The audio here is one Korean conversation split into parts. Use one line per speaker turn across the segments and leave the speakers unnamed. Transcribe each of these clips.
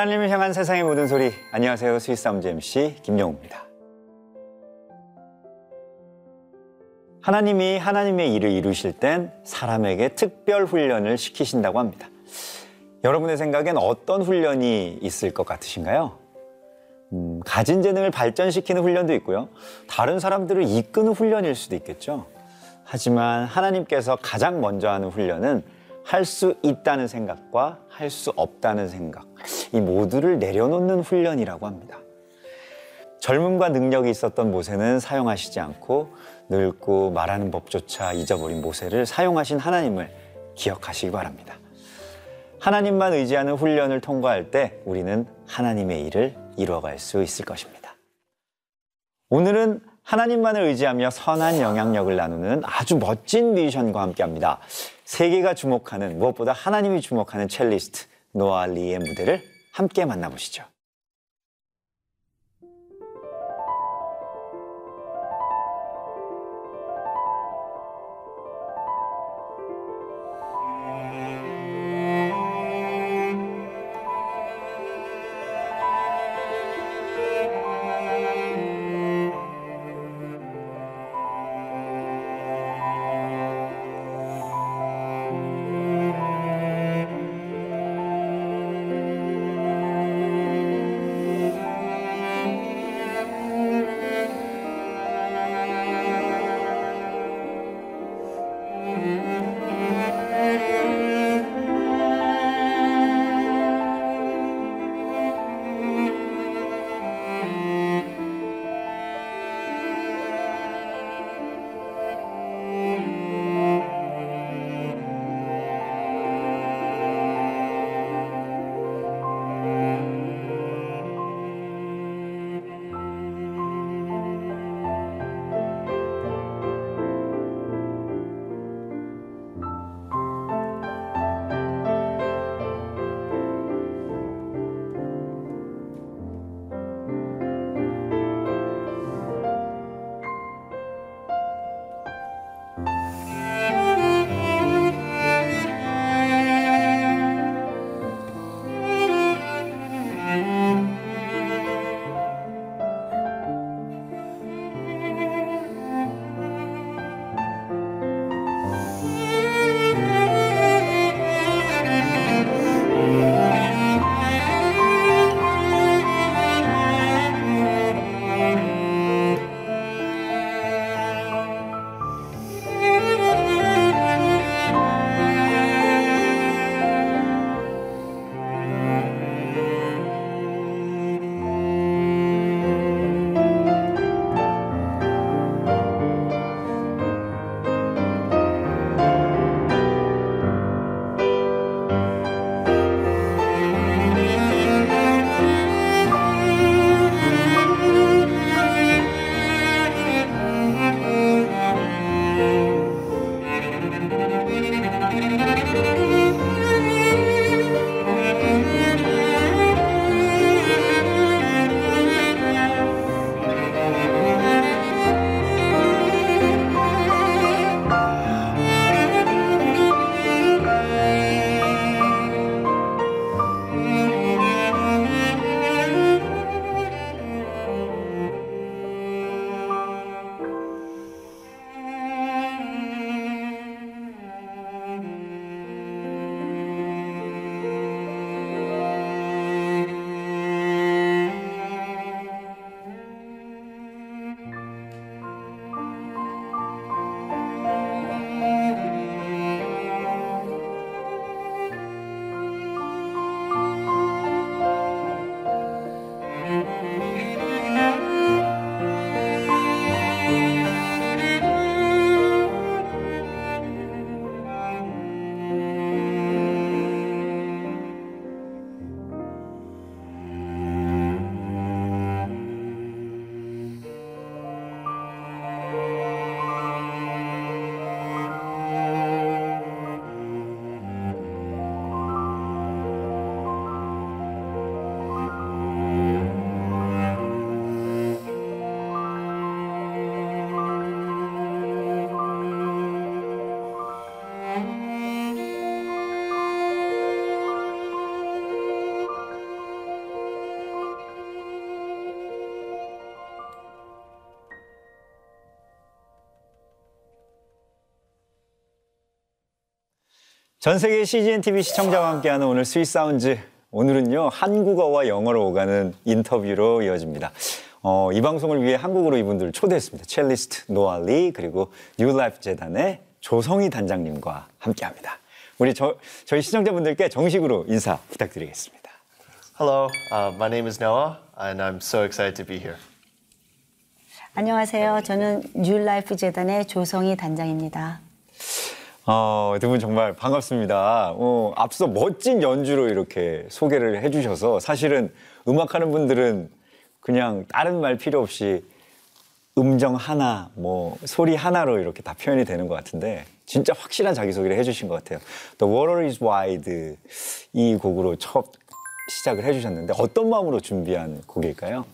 하나님을 향한 세상의 모든 소리. 안녕하세요. Sweet Sounds MC 김영우입니다. 하나님이 하나님의 일을 이루실 땐 사람에게 특별 훈련을 시키신다고 합니다. 여러분의 생각엔 어떤 훈련이 있을 것 같으신가요? 음, 가진 재능을 발전시키는 훈련도 있고요. 다른 사람들을 이끄는 훈련일 수도 있겠죠. 하지만 하나님께서 가장 먼저 하는 훈련은 할 수 있다는 생각과 할 수 없다는 생각, 이 모두를 내려놓는 훈련이라고 합니다. 젊음과 능력이 있었던 모세는 사용하시지 않고 늙고 말하는 법조차 잊어버린 모세를 사용하신 하나님을 기억하시기 바랍니다. 하나님만 의지하는 훈련을 통과할 때 우리는 하나님의 일을 이루어갈 수 있을 것입니다. 오늘은 하나님만을 의지하며 선한 영향력을 나누는 아주 멋진 뮤지션과 함께 합니다. 세계가 주목하는 무엇보다 하나님이 주목하는 첼리스트 노아 리의 무대를 함께 만나보시죠. 전 세계 CGN TV 시청자와 함께하는 오늘 Sweet Sounds. 오늘은요 한국어와 영어로 오가는 인터뷰로 이어집니다. 어, 이 방송을 위해 한국으로 이분들을 초대했습니다. 첼리스트 노아 리 그리고 New Life 재단의 조성희 단장님과 함께합니다. 우리 저, 저희 시청자분들께 정식으로 인사 부탁드리겠습니다.
Hello, uh, my name is Noah, and I'm so excited to be here.
안녕하세요. 저는 New Life 재단의 조성희 단장입니다.
어, 두 분 정말 반갑습니다. 어, 앞서 멋진 연주로 이렇게 소개를 해주셔서 사실은 음악하는 분들은 그냥 다른 말 필요 없이 음정 하나, 뭐 소리 하나로 이렇게 다 표현이 되는 것 같은데 진짜 확실한 자기소개를 해주신 것 같아요. The Water is Wide 이 곡으로 첫 시작을 해주셨는데 어떤 마음으로 준비한 곡일까요?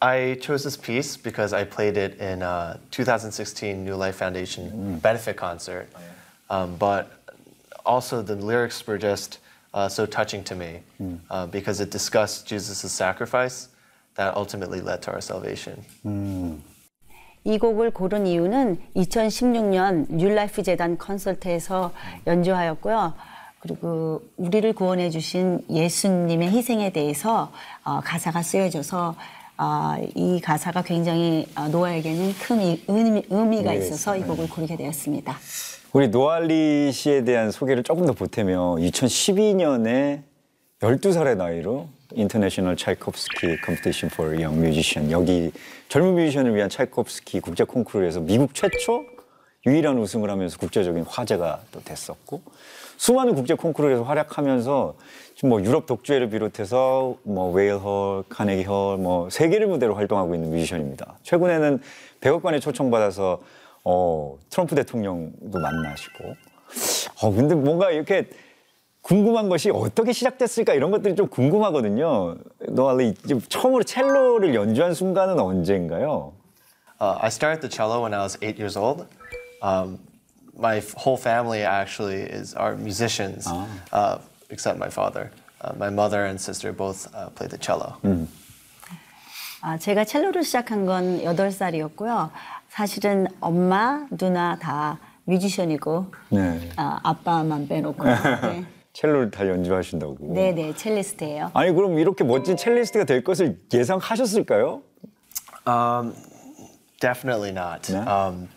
I chose this piece because I played it in a 2016 New Life Foundation benefit concert, um, but also the lyrics were just uh, so touching to me uh, because it discussed Jesus' sacrifice that ultimately led to our salvation.
이 곡을 고른 이유는 2016년 뉴라이프 재단 콘서트에서 연주하였고요. 그리고 우리를 구원해 주신 예수님의 희생에 대해서 어, 가사가 쓰여져서 어, 이 가사가 굉장히 어, 노아에게는 큰 이- 의미, 의미 가 있어서 이 곡을 고르게 되었습니다.
우리 노아 리 씨에 대한 소개를 조금 더 보태면 2012년에 12살의 나이로 International Tchaikovsky Competition for Young Musician 여기 젊은 뮤지션을 위한 차이콥스키 국제 콩쿠르에서 미국 최초 유일한 우승을 하면서 국제적인 화제가 또 됐었고 수많은 국제 콩쿠르에서 활약하면서 지금 뭐 유럽 독주회를 비롯해서 뭐 Weill Hall, 카네기 홀, 뭐 세계를 무대로 활동하고 있는 뮤지션입니다. 최근에는 백악관에 초청받아서 어, 트럼프 대통령도 만나시고 어 근데 뭔가 이렇게 궁금한 것이 어떻게 시작됐을까 이런 것들이 좀 궁금하거든요. 노알리 처음으로 첼로를 연주한 순간은 언제인가요?
Uh, I started the cello when I was eight years old. Um, my whole family actually is are musicians, uh, except my father. Uh, my mother and sister both uh, play the cello.
아, 제가 첼로를 시작한 건 8살이었고요. 사실은 엄마, 누나 다 뮤지션이고
네.
아, 아빠만 빼놓고 네.
첼로를 다 연주하신다고.
네네 첼리스트예요.
아니 그럼 이렇게 멋진 첼리스트가 될 것을 예상하셨을까요?
Um, definitely not.
No?
Um,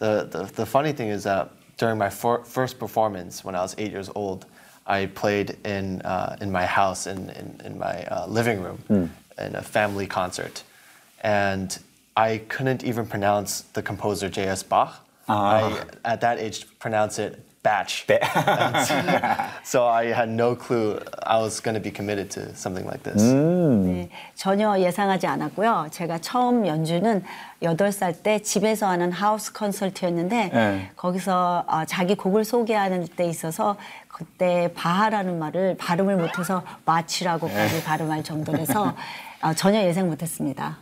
the, the the funny thing is that during my for, first performance when I was eight years old, I played in uh, in my house in in, in my uh, living room in a family concert, and I couldn't even pronounce the composer J.S. Bach. I at that age pronounce it batch. So I had no clue I was going to be committed to something like this.
네, 전혀 예상하지 않았고요. 제가 처음 연주는 8살 때 집에서 하는 하우스 콘서트였는데
네.
거기서 어, 자기 곡을 소개하는 데 있어서 그때 바하라는 말을 발음을 못해서 마치라고까지 발음할 정도라서 어, 전혀 예상 못했습니다.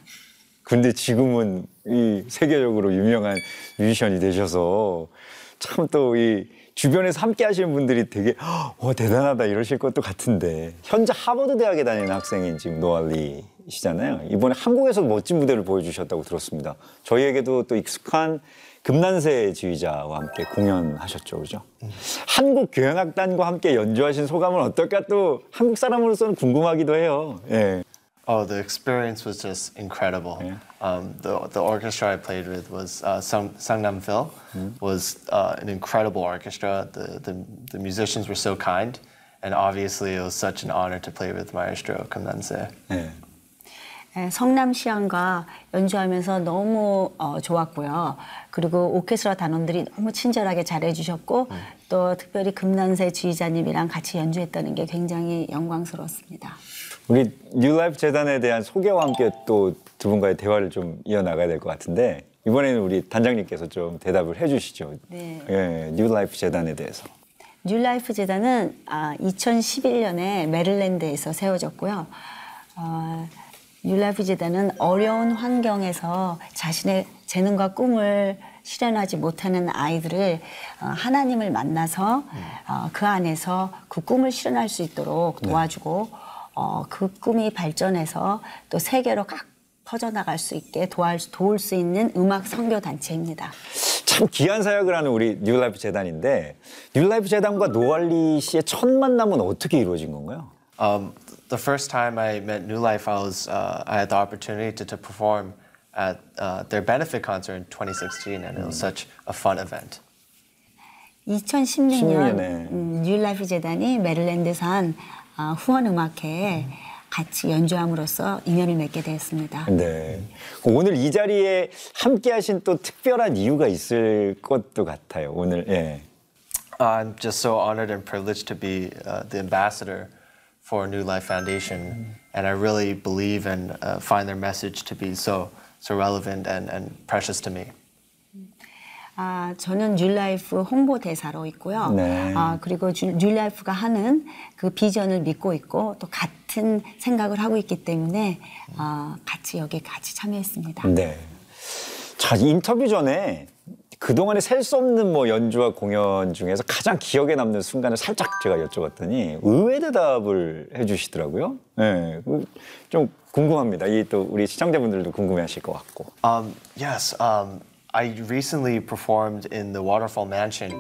근데 지금은 이 세계적으로 유명한 뮤지션이 되셔서 참 또 이 주변에서 함께 하시는 분들이 되게 와 대단하다 이러실 것도 같은데 현재 하버드 대학에 다니는 학생인 지금 노알리시잖아요. 이번에 한국에서 멋진 무대를 보여주셨다고 들었습니다. 저희에게도 또 익숙한 금난세 지휘자와 함께 공연하셨죠, 그죠? 한국 교향악단과 함께 연주하신 소감은 어떨까 또 한국 사람으로서는 궁금하기도 해요. 예.
Oh, the experience was just incredible. Um, the, the orchestra I played with was uh, Sang, Sangnam Phil, was uh, an incredible orchestra. The, the, the musicians were so kind, and obviously it was such an honor to play with Maestro Kamnanse.
예.
네, 성남시향과 연주하면서 너무 어, 좋았고요. 그리고 오케스트라 단원들이 너무 친절하게 잘해주셨고 또 특별히 금난세 지휘자님이랑 같이 연주했다는 게 굉장히 영광스러웠습니다.
우리 New Life 재단에 대한 소개와 함께 또 두 분과의 대화를 좀 이어나가야 될 것 같은데 이번에는 우리 단장님께서 좀 대답을 해주시죠.
네.
예, New Life 재단에 대해서.
New Life 재단은 아, 2011년에 메릴랜드에서 세워졌고요. 어, New Life 재단은 어려운 환경에서 자신의 재능과 꿈을 실현하지 못하는 아이들을 어, 하나님을 만나서 어, 그 안에서 그 꿈을 실현할 수 있도록 도와주고 어, 그 꿈이 발전해서 또 세계로 각 퍼져나갈 수 있게 도와, 도울 수 있는 음악 선교 단체입니다.
참참 귀한 사역을 하는 우리 New Life 재단인데 New Life 재단과 노아 리 씨의 첫 만남은 어떻게 이루어진 건가요?
Um, the first time I met New Life, I was uh, I had the opportunity to, to perform at uh, their benefit concert in 2016, and it was such a fun event.
2016년
16년에.
음, 뉴라이프 재단이 메릴랜드 산 아, 후원 음악회에 같이 연주함으로써 인연을 맺게 되었습니다.
네. 오늘 이 자리에 함께 하신 또 특별한 이유가 있을 것도 같아요. 오늘 예.
I'm just so honored and privileged to be uh, the ambassador for New Life Foundation, and I really believe and uh, find their message to be so so relevant and, and precious to me.
아, 저는 New Life 홍보 대사로 있고요.
네.
아, 그리고 주- New Life가 하는 그 비전을 믿고 있고 또 같은 생각을 하고 있기 때문에 아, 같이 여기 같이 참여했습니다.
네. 자, 인터뷰 전에 그동안에 셀 수 없는 뭐 연주와 공연 중에서 가장 기억에 남는 순간을 살짝 제가 여쭤봤더니 의외 대답을 해 주시더라고요. 네. 그좀 궁금합니다. 이 또 우리 시청자분들도 궁금해 하실 것 같고.
Um, yes, um, I recently performed in the Waterfall Mansion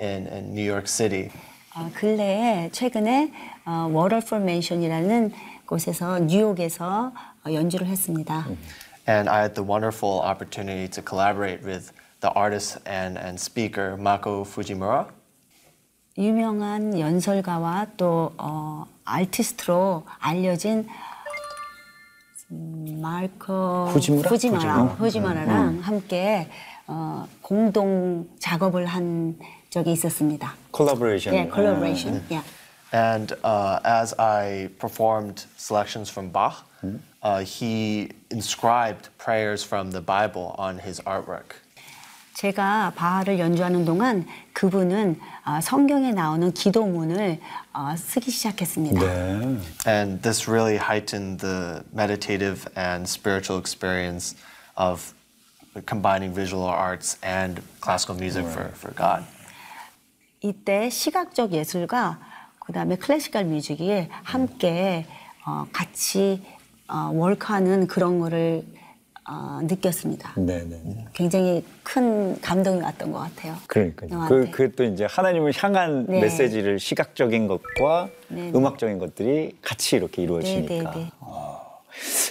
in, in New York City.
아, 근래에 최근에 어, 워터풀 맨션이라는 곳에서 뉴욕에서 어, 연주를 했습니다.
And I had the wonderful opportunity to collaborate with the artist and, and speaker Mako Fujimura.
유명한 연설가와 또 어, 아티스트로 알려진 음, 마르코
후지무라?
후지마라,
후지무라.
후지마라랑 함께 어, 공동 작업을 한 적이 있었습니다.
콜라보레이션.
예, 콜라보레이션. 예.
And uh, as I performed selections from Bach, uh, he inscribed prayers from the Bible on his artwork.
제가 바하를 연주하는 동안 그분은 어, 성경에 나오는 기도문을 어, 쓰기 시작했습니다.
네.
And this really heightened the meditative and spiritual experience of combining visual arts and classical music for, for God.
이때 시각적 예술과 그다음에 클래시컬 뮤직이 함께 어, 같이 어, 월크하는 그런 거를 어, 느꼈습니다.
네, 네.
굉장히 큰 감동이 왔던 것 같아요.
그러니까요. 그, 그또 이제 하나님을 향한
네.
메시지를 시각적인 것과
네, 네.
음악적인 것들이 같이 이렇게 이루어지니까.
네, 네.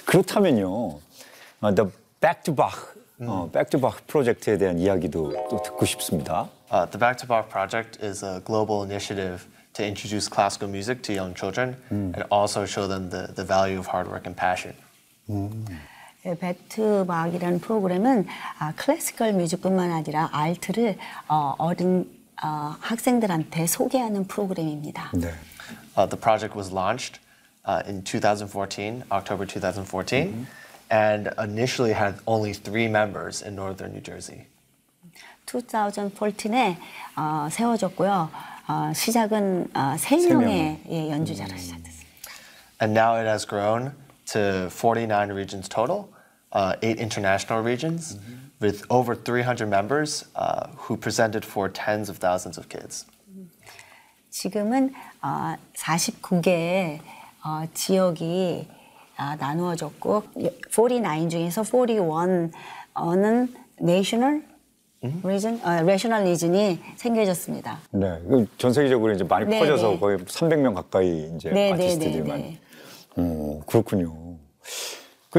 그렇다면요, 어, The Back to Bach, 어, Back to Bach 프로젝트에 대한 이야기도 또 듣고 싶습니다.
Uh, the Back to Bach project is a global initiative to introduce classical music to young children and also show them the, the value of hard work and passion.
네, 배트박이라는 프로그램은 아, 클래시컬 뮤직뿐만 아니라 알트를 어, 어린 어, 학생들한테 소개하는 프로그램입니다.
네.
Uh, the project was launched uh, in 2014, October 2014, and initially had only three members in northern New Jersey.
2014에 어, 세워졌고요. 어, 시작은 어,
세세
명의 예, 연주자로 시작됐습니다.
And now it has grown to 49 regions total, uh, eight international regions, with over 300 members uh, who presented for tens of thousands of kids.
지금은 어, 49개의 어, 지역이 아, 나누어졌고 49 중에서 41은 national region, 어, 레셔널 리전이 생겨졌습니다.
네. 그전 세계적으로 이제 많이
네,
퍼져서
네.
거의 300명 가까이 이제
네, 네,
아티스트들만.
네, 네.
어, 그렇군요.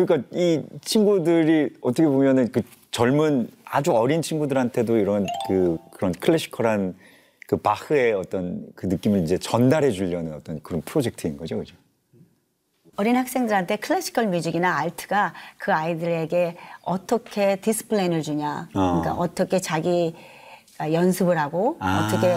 그러니까 이 친구들이 어떻게 보면은 그 젊은 아주 어린 친구들한테도 이런 그 그런 classical한 그 바흐의 어떤 그 느낌을 이제 전달해 주려는 어떤 그런 프로젝트인 거죠, 그죠?
어린 학생들한테 classical music이나 art가 그 아이들에게 어떻게 discipline을 주냐. 그러니까 어떻게 자기 연습을 하고
아.
어떻게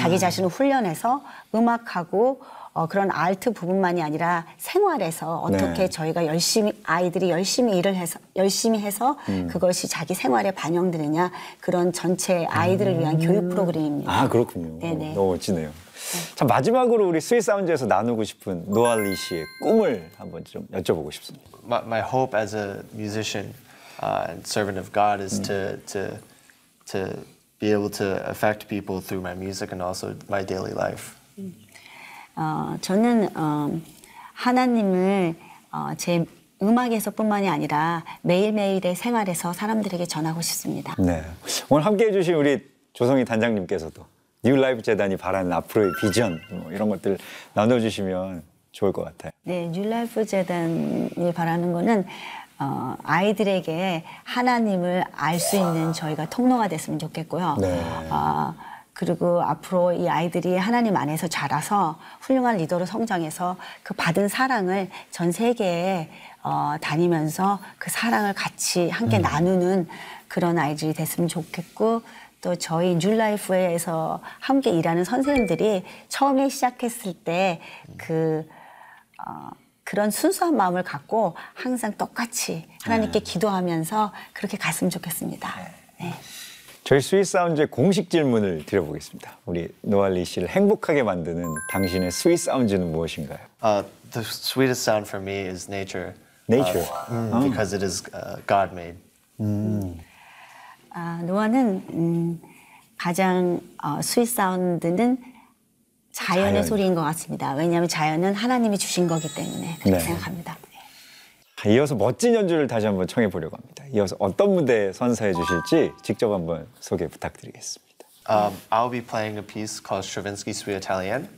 자기 자신을 훈련해서 음악하고 어, 그런 알트 부분만이 아니라 생활에서 어떻게
네.
저희가 열심히 아이들이 열심히 일을 해서 열심히 해서
음.
그것이 자기 생활에 반영되느냐 그런 전체 아이들을 위한 교육 프로그램입니다.
아, 그렇군요.
네네.
너무 멋지네요. 자, 마지막으로 우리 Sweet Sound에서 나누고 싶은 노아 리 씨의 꿈을 한번 좀 여쭤보고 싶습니다.
My, my hope as a musician uh, and servant of God is to, to, to be able to affect people through my music and also my daily life.
어, 저는 어, 하나님을 어, 제 음악에서뿐만이 아니라 매일매일의 생활에서 사람들에게 전하고 싶습니다.
네. 오늘 함께 해주신 우리 조성희 단장님께서도 New Life 재단이 바라는 앞으로의 비전 뭐 이런 것들 나눠주시면 좋을 것 같아요.
네, New Life 재단이 바라는 거는 어, 아이들에게 하나님을 알 수 있는 저희가 통로가 됐으면 좋겠고요.
네.
아, 그리고 앞으로 이 아이들이 하나님 안에서 자라서 훌륭한 리더로 성장해서 그 받은 사랑을 전 세계에 어, 다니면서 그 사랑을 같이 함께 나누는 그런 아이들이 됐으면 좋겠고 또 저희 뉴라이프에서 함께 일하는 선생님들이 처음에 시작했을 때 그 어, 그런 순수한 마음을 갖고 항상 똑같이 하나님께 기도하면서 그렇게 갔으면 좋겠습니다. 네.
저희 Sweet Sound의 공식 질문을 드려보겠습니다. 우리 노아 리 씨를 행복하게 만드는 당신의 sweet sound는 무엇인가요?
Uh, the sweetest sound for me is nature.
Nature.
Uh, Because it is uh, God made.
아, 노아는 음, 가장 어, sweet sound는 자연의
자연.
소리인 것 같습니다. 왜냐하면 자연은 하나님이 주신 거기 때문에 그렇게
네.
생각합니다.
이어서 멋진 연주를 다시 한번 청해 보려고 합니다. 이어서 어떤 무대 선사해 주실지 직접 한번 소개 부탁드리겠습니다.
Um, I'll be playing a piece called Stravinsky Suite Italienne.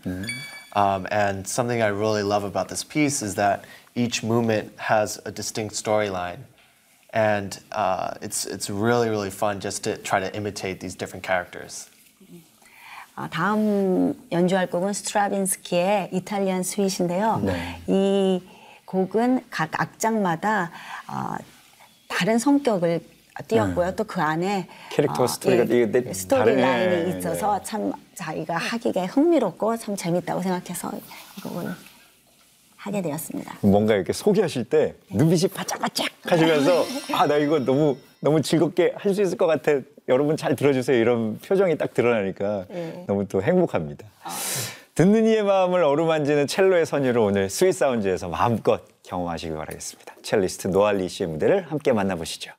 Um, and something I really love about this piece is that each movement has a distinct storyline. And uh, it's, it's really, really fun just to try to imitate these different characters.
아, 다음 연주할 곡은 스트라빈스키의 Italian Suite인데요.
네.
이 곡은 각 악장마다 어, 다른 성격을 띄었고요. 또 그 안에
캐릭터 스토리가 이게 내-
스토리
다르네.
라인이 있어서 참 자기가 하기가 흥미롭고 참 재밌다고 생각해서 이 곡을 하게 되었습니다.
뭔가 이렇게 소개하실 때 눈빛이 반짝반짝 하시면서 아 나 이거 너무 너무 즐겁게 할 수 있을 것 같아 여러분 잘 들어주세요 이런 표정이 딱 드러나니까
네.
너무 또 행복합니다. 듣는 이의 마음을 어루만지는 첼로의 선율을 오늘 Sweet Sound에서 마음껏 경험하시기 바라겠습니다. 첼리스트 노아 리 씨의 무대를 함께 만나보시죠.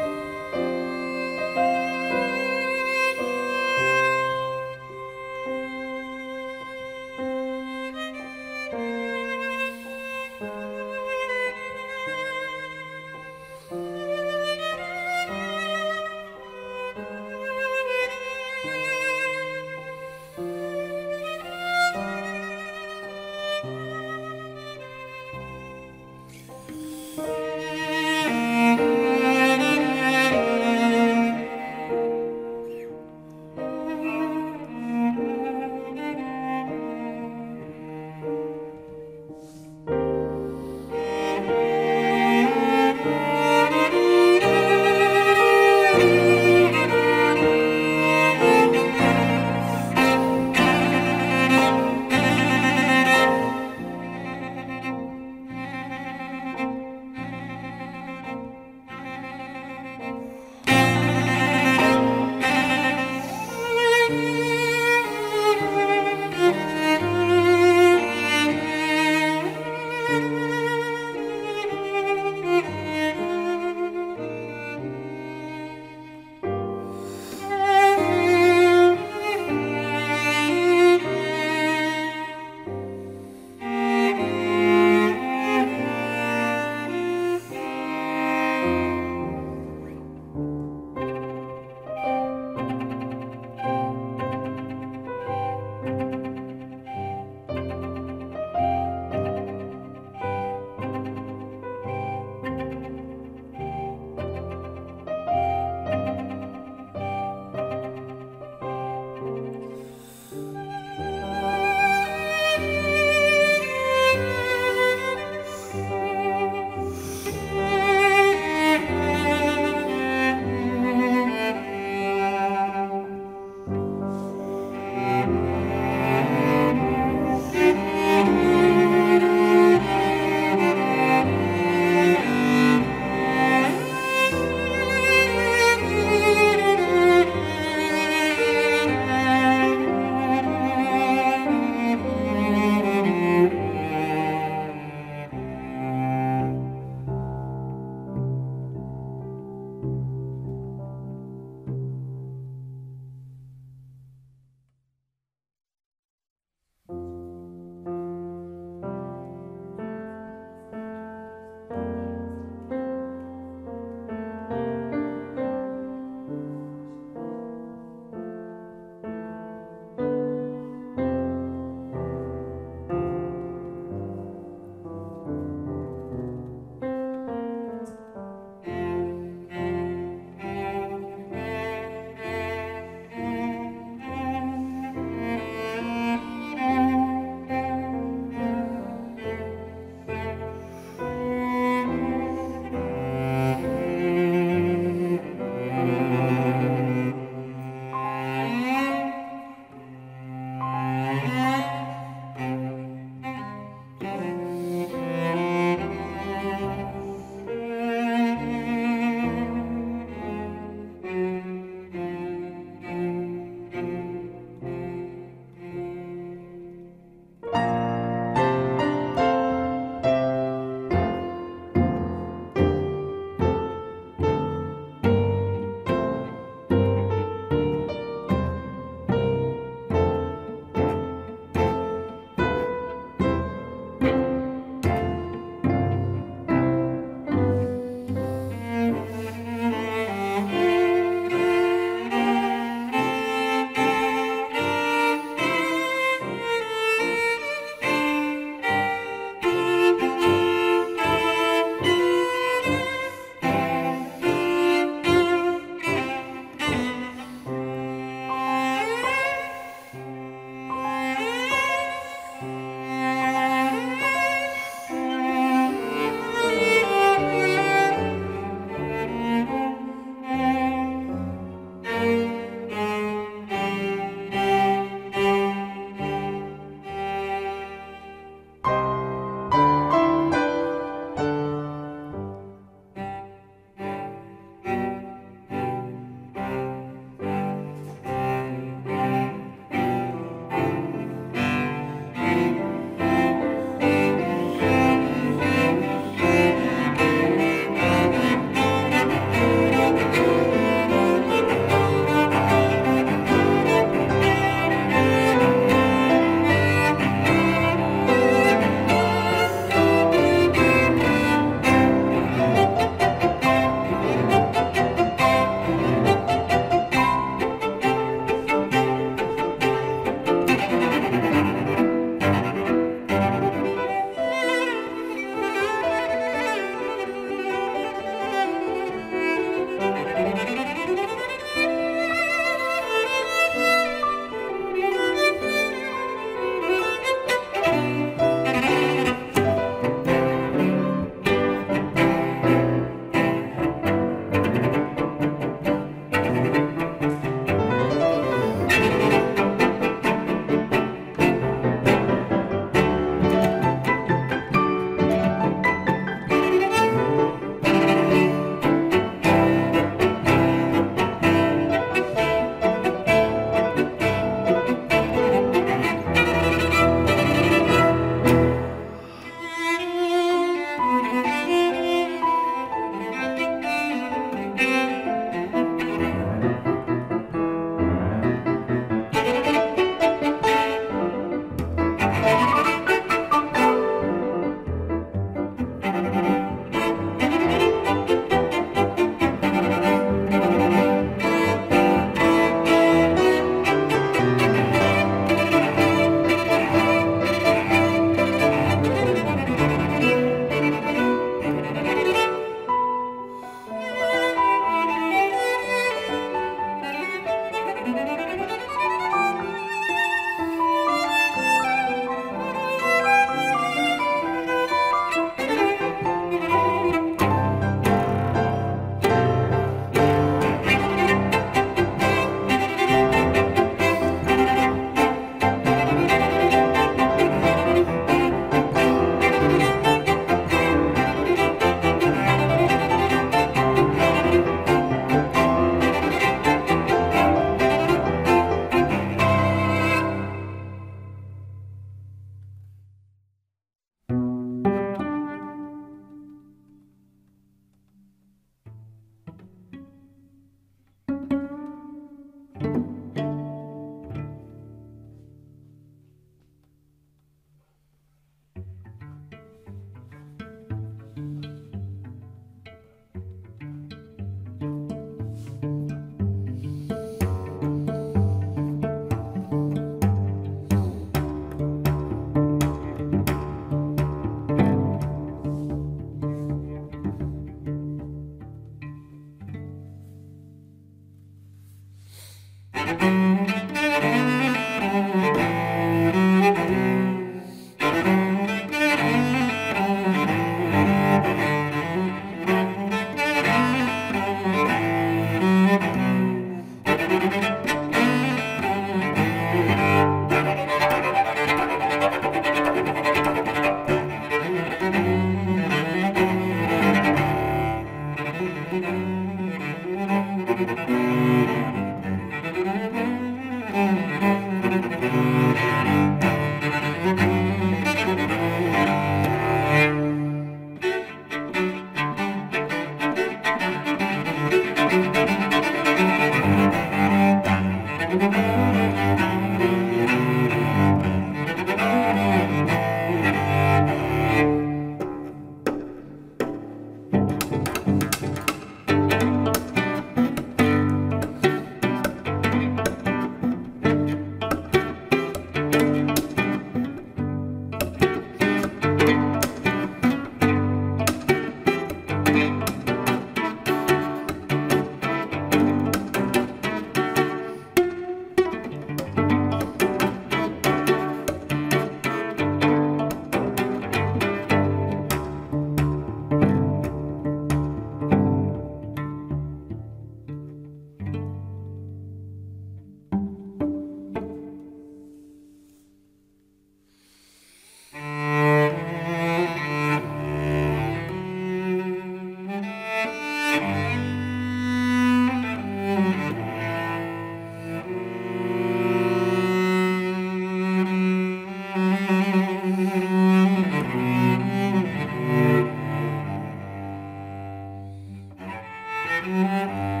Música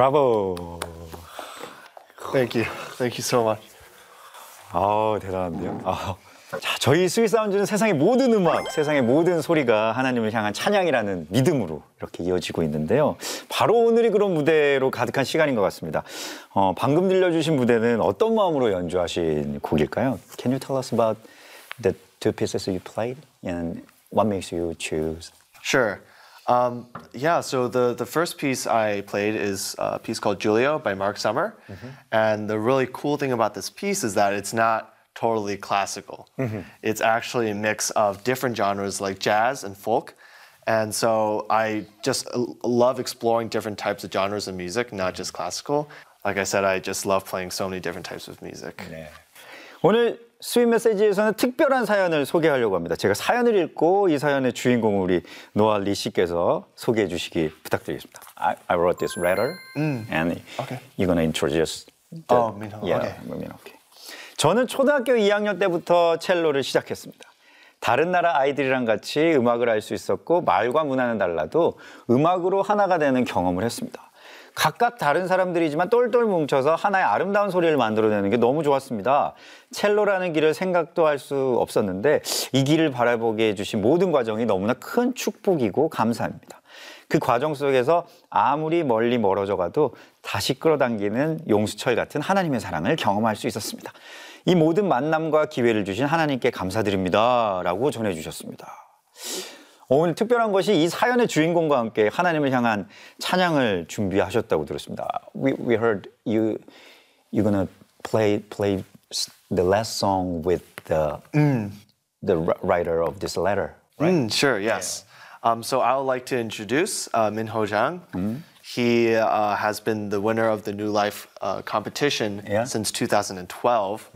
브라보.
Thank you. Thank you so much.
아 대단한데요. 아, 자, 저희 Sweet Sound는 세상의 모든 음악, 세상의 모든 소리가 하나님을 향한 찬양이라는 믿음으로 이렇게 이어지고 있는데요. 바로 오늘이 그런 무대로 가득한 시간인 것 같습니다. 어, 방금 들려주신 무대는 어떤 마음으로 연주하신 곡일까요? Can you tell us about the two pieces you played and what makes you choose?
Sure. Um, yeah, so the, the first piece I played is a piece called Julio by Mark Summer. And the really cool thing about this piece is that it's not totally classical. It's actually a mix of different genres like jazz and folk. And so I just uh, love exploring different types of genres of music, not just classical. Like I said, I just love playing so many different types of music.
네. 오늘 스윗 메시지에서는 특별한 사연을 소개하려고 합니다. 제가 사연을 읽고 이 사연의 주인공 우리 노아 리 씨께서 소개해 주시기 부탁드리겠습니다. I, I wrote this letter and
Okay.
you're gonna introduce. The,
Oh, Minho.
Yeah,
Okay.
Minho. Okay. 저는 초등학교 2학년 때부터 첼로를 시작했습니다. 다른 나라 아이들이랑 같이 음악을 할 수 있었고 말과 문화는 달라도 음악으로 하나가 되는 경험을 했습니다. 각각 다른 사람들이지만 똘똘 뭉쳐서 하나의 아름다운 소리를 만들어내는 게 너무 좋았습니다. 첼로라는 길을 생각도 할 수 없었는데 이 길을 바라보게 해주신 모든 과정이 너무나 큰 축복이고 감사합니다. 그 과정 속에서 아무리 멀리 멀어져 가도 다시 끌어당기는 용수철 같은 하나님의 사랑을 경험할 수 있었습니다. 이 모든 만남과 기회를 주신 하나님께 감사드립니다. 라고 전해주셨습니다. 오늘 특별한 것이 이 사연의 주인공과 함께 하나님을 향한 찬양을 준비하셨다고 들었습니다. We, we heard you you're gonna play play the last song with the the writer of this letter.
Mm, sure, yes. Um, so I would like to introduce uh, Min Ho Jang. He uh, has been the winner of the New Life uh, competition
Yeah.
since 2012.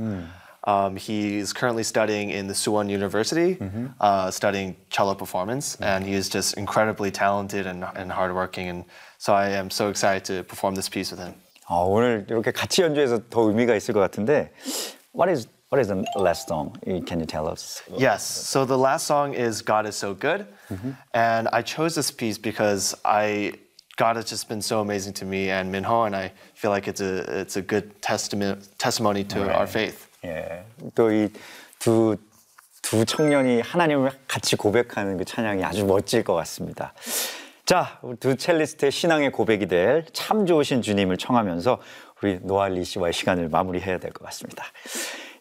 Um, he's currently studying in the Suwon University, uh, studying cello performance, and he is just incredibly talented and, and hardworking. And so I am so excited to perform this piece with him.
어, 오늘 이렇게 같이 연주해서 더 의미가 있을 것 같은데 What is what is the last song? Can you tell us?
Yes. So the last song is God is So Good. And I chose this piece because I God has just been so amazing to me and Minho and I feel like it's a it's a good testament testimony to our faith.
예, 또 이 두 두 청년이 하나님을 같이 고백하는 그 찬양이 아주 멋질 것 같습니다. 자, 두 첼리스트의 신앙의 고백이 될 참 좋으신 주님을 청하면서 우리 노아 리 씨와의 시간을 마무리해야 될 것 같습니다.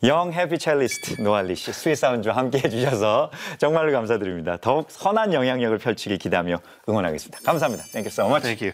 young happy 첼리스트 노아 리 씨 Sweet Sound와 함께 해주셔서 정말로 감사드립니다. 더욱 선한 영향력을 펼치길 기대하며 응원하겠습니다. 감사합니다. Thank you so much.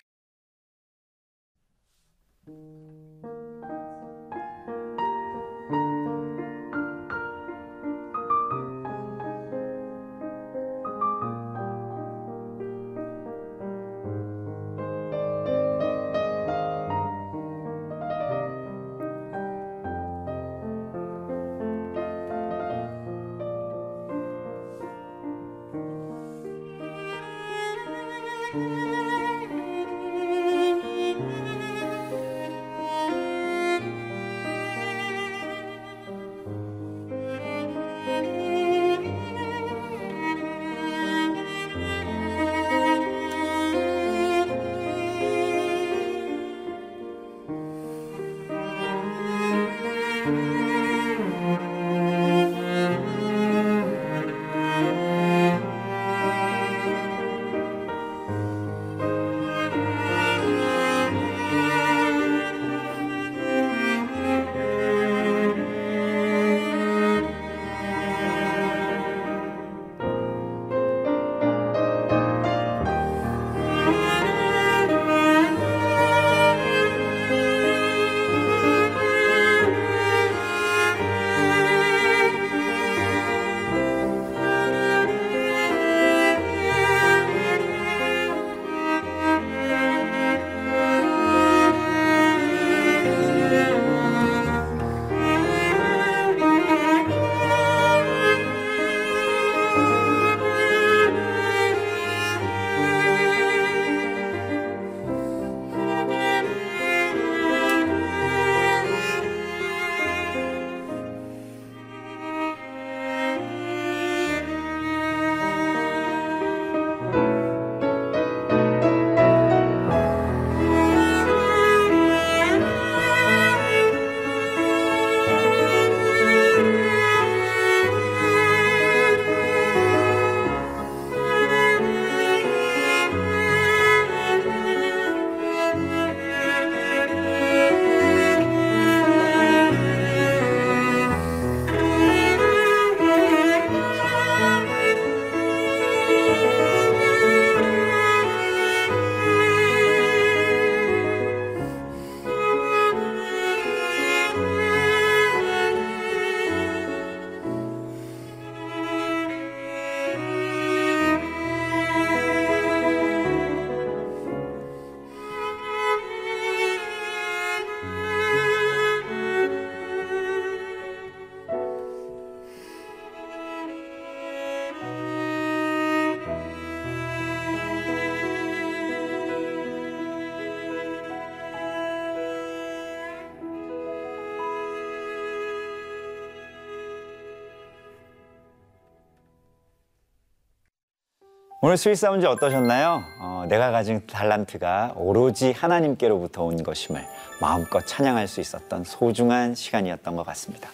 오늘 Sweet Sound 어떠셨나요? 어, 내가 가진 달란트가 오로지 하나님께로부터 온 것임을 마음껏 찬양할 수 있었던 소중한 시간이었던 것 같습니다.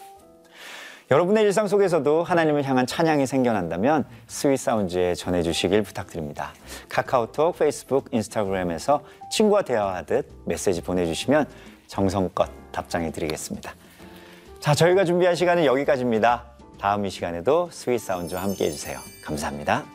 여러분의 일상 속에서도 하나님을 향한 찬양이 생겨난다면 Sweet Sound에 전해주시길 부탁드립니다. 카카오톡, 페이스북, 인스타그램에서 친구와 대화하듯 메시지 보내주시면 정성껏 답장해 드리겠습니다. 자, 저희가 준비한 시간은 여기까지입니다. 다음 이 시간에도 스윗 사운드와 함께 해주세요. 감사합니다.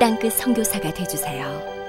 땅끝 선교사가 되주세요.